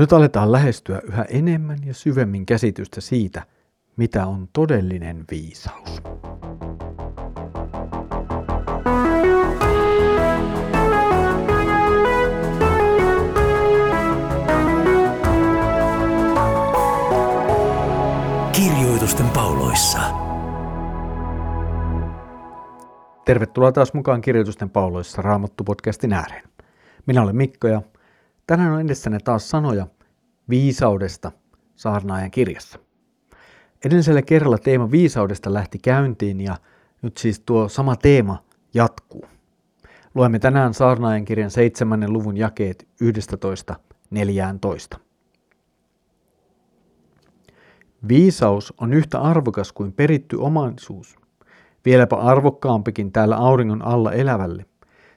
Nyt aletaan lähestyä yhä enemmän ja syvemmin käsitystä siitä, mitä on todellinen viisaus. Kirjoitusten pauloissa. Tervetuloa taas mukaan Kirjoitusten pauloissa Raamattu-podcastin ääreen. Minä olen Mikko ja tänään on edessäni taas sanoja viisaudesta saarnaajan kirjassa. Edellisellä kerralla teema viisaudesta lähti käyntiin ja nyt siis tuo sama teema jatkuu. Luemme tänään saarnaajan kirjan seitsemännen luvun jakeet 11.14. Viisaus on yhtä arvokas kuin peritty omaisuus, vieläpä arvokkaampikin täällä auringon alla elävälle,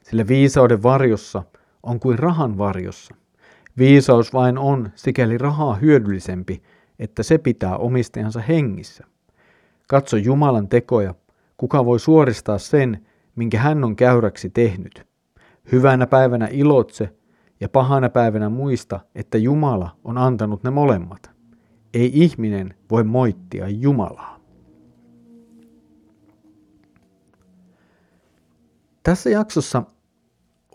sillä viisauden varjossa on kuin rahan varjossa. Viisaus vain on sikäli rahaa hyödyllisempi, että se pitää omistajansa hengissä. Katso Jumalan tekoja, kuka voi suoristaa sen, minkä hän on käyräksi tehnyt. Hyvänä päivänä ilotse ja pahana päivänä muista, että Jumala on antanut ne molemmat. Ei ihminen voi moittia Jumalaa. Tässä jaksossa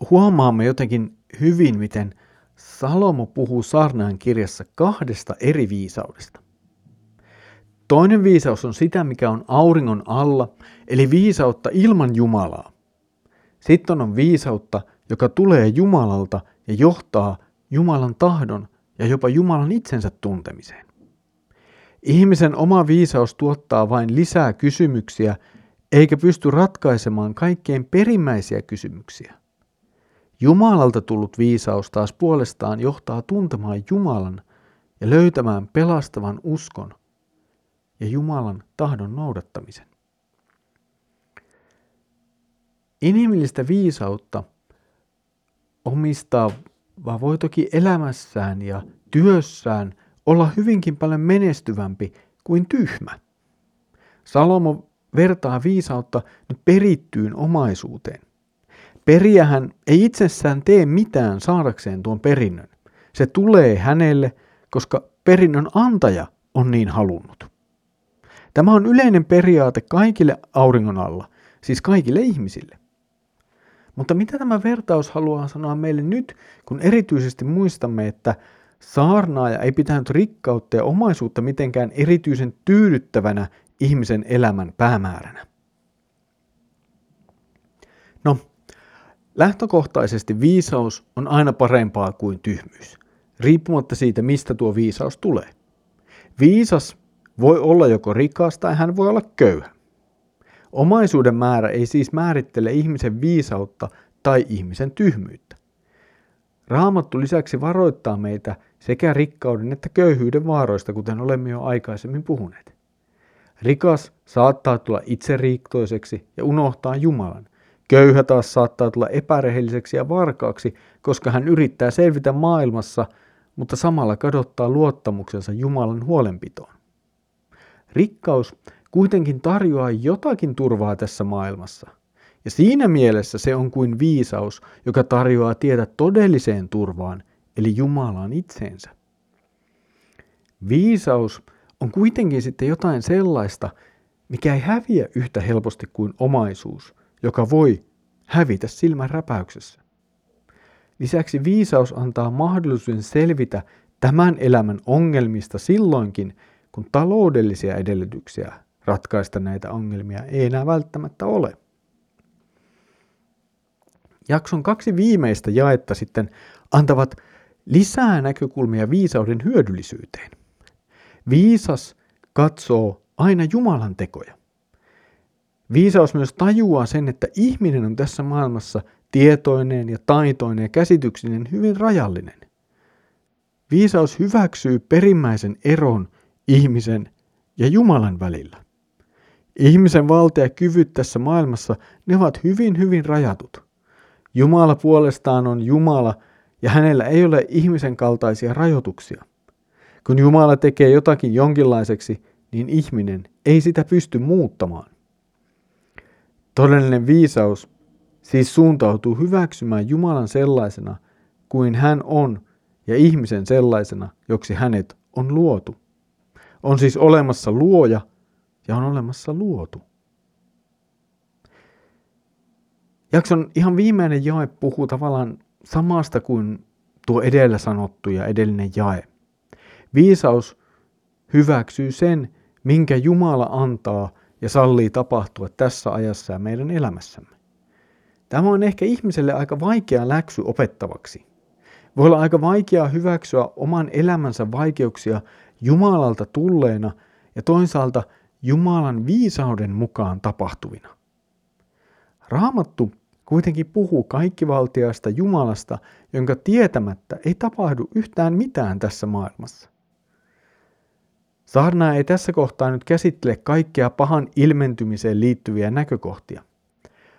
huomaamme jotenkin hyvin, miten Salomo puhuu saarnaan kirjassa kahdesta eri viisaudesta. Toinen viisaus on sitä, mikä on auringon alla, eli viisautta ilman Jumalaa. Sitten on viisautta, joka tulee Jumalalta ja johtaa Jumalan tahdon ja jopa Jumalan itsensä tuntemiseen. Ihmisen oma viisaus tuottaa vain lisää kysymyksiä, eikä pysty ratkaisemaan kaikkein perimmäisiä kysymyksiä. Jumalalta tullut viisaus taas puolestaan johtaa tuntemaan Jumalan ja löytämään pelastavan uskon ja Jumalan tahdon noudattamisen. Inhimillistä viisautta omistaa voi toki elämässään ja työssään olla hyvinkin paljon menestyvämpi kuin tyhmä. Salomo vertaa viisautta nyt perittyyn omaisuuteen. Perijähän ei itsessään tee mitään saadakseen tuon perinnön. Se tulee hänelle, koska perinnön antaja on niin halunnut. Tämä on yleinen periaate kaikille auringon alla, siis kaikille ihmisille. Mutta mitä tämä vertaus haluaa sanoa meille nyt, kun erityisesti muistamme, että saarnaaja ei pitänyt rikkautta ja omaisuutta mitenkään erityisen tyydyttävänä ihmisen elämän päämääränä? Lähtökohtaisesti viisaus on aina parempaa kuin tyhmyys, riippumatta siitä, mistä tuo viisaus tulee. Viisas voi olla joko rikas tai hän voi olla köyhä. Omaisuuden määrä ei siis määrittele ihmisen viisautta tai ihmisen tyhmyyttä. Raamattu lisäksi varoittaa meitä sekä rikkauden että köyhyyden vaaroista, kuten olemme jo aikaisemmin puhuneet. Rikas saattaa tulla itseriiktoiseksi ja unohtaa Jumalan, Köyhä taas saattaa tulla epärehelliseksi ja varkaaksi, koska hän yrittää selvitä maailmassa, mutta samalla kadottaa luottamuksensa Jumalan huolenpitoon. Rikkaus kuitenkin tarjoaa jotakin turvaa tässä maailmassa. Ja siinä mielessä se on kuin viisaus, joka tarjoaa tietä todelliseen turvaan, eli Jumalaan itseensä. Viisaus on kuitenkin sitten jotain sellaista, mikä ei häviä yhtä helposti kuin omaisuus, joka voi hävitä silmän räpäyksessä. Lisäksi viisaus antaa mahdollisuuden selvitä tämän elämän ongelmista silloinkin, kun taloudellisia edellytyksiä ratkaista näitä ongelmia ei enää välttämättä ole. Jakson kaksi viimeistä jaetta sitten antavat lisää näkökulmia viisauden hyödyllisyyteen. Viisas katsoo aina Jumalan tekoja. Viisaus myös tajuaa sen, että ihminen on tässä maailmassa tietoinen ja taitoinen ja käsityksinen hyvin rajallinen. Viisaus hyväksyy perimmäisen eron ihmisen ja Jumalan välillä. Ihmisen valta ja kyvyt tässä maailmassa, ne ovat hyvin hyvin rajatut. Jumala puolestaan on Jumala ja hänellä ei ole ihmisen kaltaisia rajoituksia. Kun Jumala tekee jotakin jonkinlaiseksi, niin ihminen ei sitä pysty muuttamaan. Todellinen viisaus siis suuntautuu hyväksymään Jumalan sellaisena kuin hän on ja ihmisen sellaisena, joksi hänet on luotu. On siis olemassa luoja ja on olemassa luotu. Jakson ihan viimeinen jae puhuu tavallaan samasta kuin tuo edellä sanottu ja edellinen jae. Viisaus hyväksyy sen, minkä Jumala antaa ja sallii tapahtua tässä ajassa ja meidän elämässämme. Tämä on ehkä ihmiselle aika vaikea läksy opettavaksi. Voi olla aika vaikeaa hyväksyä oman elämänsä vaikeuksia Jumalalta tulleena ja toisaalta Jumalan viisauden mukaan tapahtuvina. Raamattu kuitenkin puhuu kaikkivaltiaasta Jumalasta, jonka tietämättä ei tapahdu yhtään mitään tässä maailmassa. Saarna ei tässä kohtaa nyt käsittele kaikkea pahan ilmentymiseen liittyviä näkökohtia.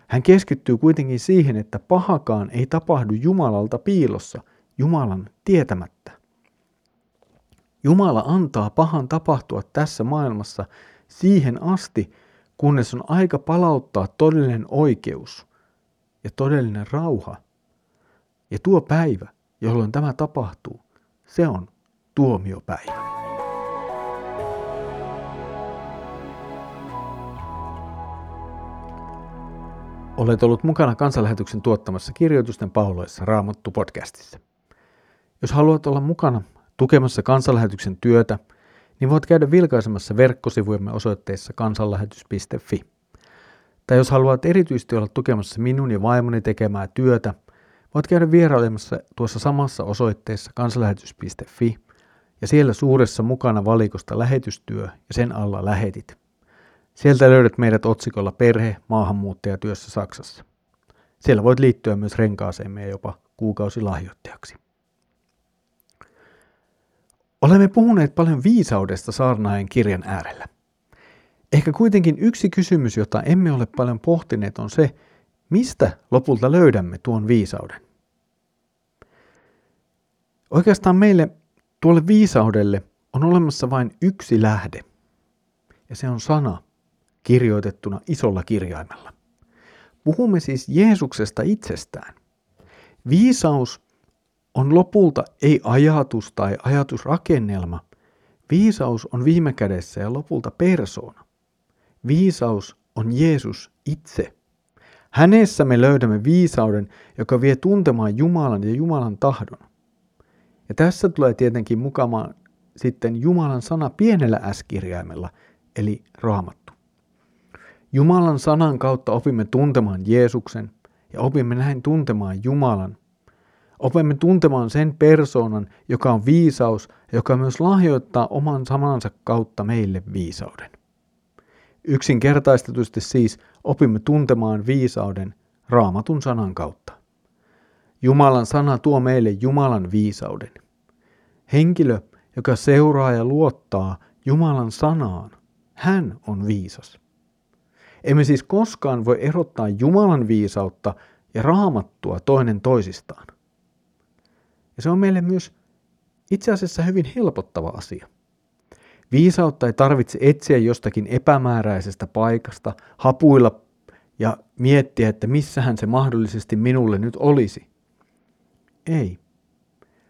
Hän keskittyy kuitenkin siihen, että pahakaan ei tapahdu Jumalalta piilossa, Jumalan tietämättä. Jumala antaa pahan tapahtua tässä maailmassa siihen asti, kunnes on aika palauttaa todellinen oikeus ja todellinen rauha. Ja tuo päivä, jolloin tämä tapahtuu, se on tuomiopäivä. Olet ollut mukana kansanlähetyksen tuottamassa kirjoitusten pauloissa Raamattu podcastissa. Jos haluat olla mukana tukemassa kansanlähetyksen työtä, niin voit käydä vilkaisemassa verkkosivujemme osoitteessa kansanlähetys.fi. Tai jos haluat erityisesti olla tukemassa minun ja vaimoni tekemää työtä, voit käydä vierailemassa tuossa samassa osoitteessa kansanlähetys.fi ja siellä suuressa mukana valikosta lähetystyö ja sen alla lähetit. Sieltä löydät meidät otsikolla Perhe maahanmuuttajatyössä Saksassa. Siellä voit liittyä myös renkaaseemme ja jopa kuukausilahjoittajaksi. Olemme puhuneet paljon viisaudesta saarnaajan kirjan äärellä. Ehkä kuitenkin yksi kysymys, jota emme ole paljon pohtineet, on se, mistä lopulta löydämme tuon viisauden. Oikeastaan meille tuolle viisaudelle on olemassa vain yksi lähde, ja se on sana, kirjoitettuna isolla kirjaimella. Puhumme siis Jeesuksesta itsestään. Viisaus on lopulta ei ajatus tai ajatusrakennelma. Viisaus on viime kädessä ja lopulta persoona. Viisaus on Jeesus itse. Hänessä me löydämme viisauden, joka vie tuntemaan Jumalan ja Jumalan tahdon. Ja tässä tulee tietenkin mukamaan sitten Jumalan sana pienellä S-kirjaimella, eli raamattu. Jumalan sanan kautta opimme tuntemaan Jeesuksen ja opimme näin tuntemaan Jumalan. Opimme tuntemaan sen persoonan, joka on viisaus joka myös lahjoittaa oman sanansa kautta meille viisauden. Yksinkertaistetusti siis opimme tuntemaan viisauden raamatun sanan kautta. Jumalan sana tuo meille Jumalan viisauden. Henkilö, joka seuraa ja luottaa Jumalan sanaan, hän on viisas. Emme siis koskaan voi erottaa Jumalan viisautta ja raamattua toinen toisistaan. Ja se on meille myös itse asiassa hyvin helpottava asia. Viisautta ei tarvitse etsiä jostakin epämääräisestä paikasta, hapuilla ja miettiä, että missähän se mahdollisesti minulle nyt olisi. Ei.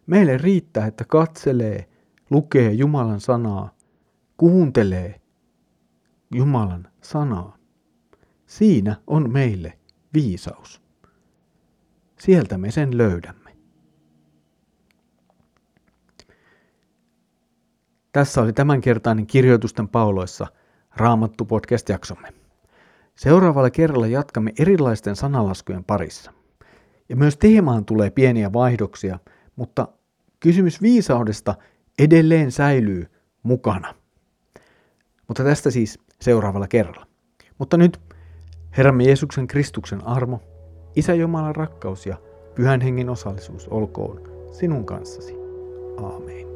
Meille riittää, että katselee, lukee Jumalan sanaa, kuuntelee Jumalan sanaa. Siinä on meille viisaus. Sieltä me sen löydämme. Tässä oli tämänkertainen kirjoitusten pauloissa Raamattu podcast-jaksomme. Seuraavalla kerralla jatkamme erilaisten sanalaskujen parissa. Ja myös teemaan tulee pieniä vaihdoksia, mutta kysymys viisaudesta edelleen säilyy mukana. Mutta tästä siis seuraavalla kerralla. Mutta nyt Herramme Jeesuksen Kristuksen armo, Isä Jumalan rakkaus ja Pyhän Hengen osallisuus olkoon sinun kanssasi. Aamen.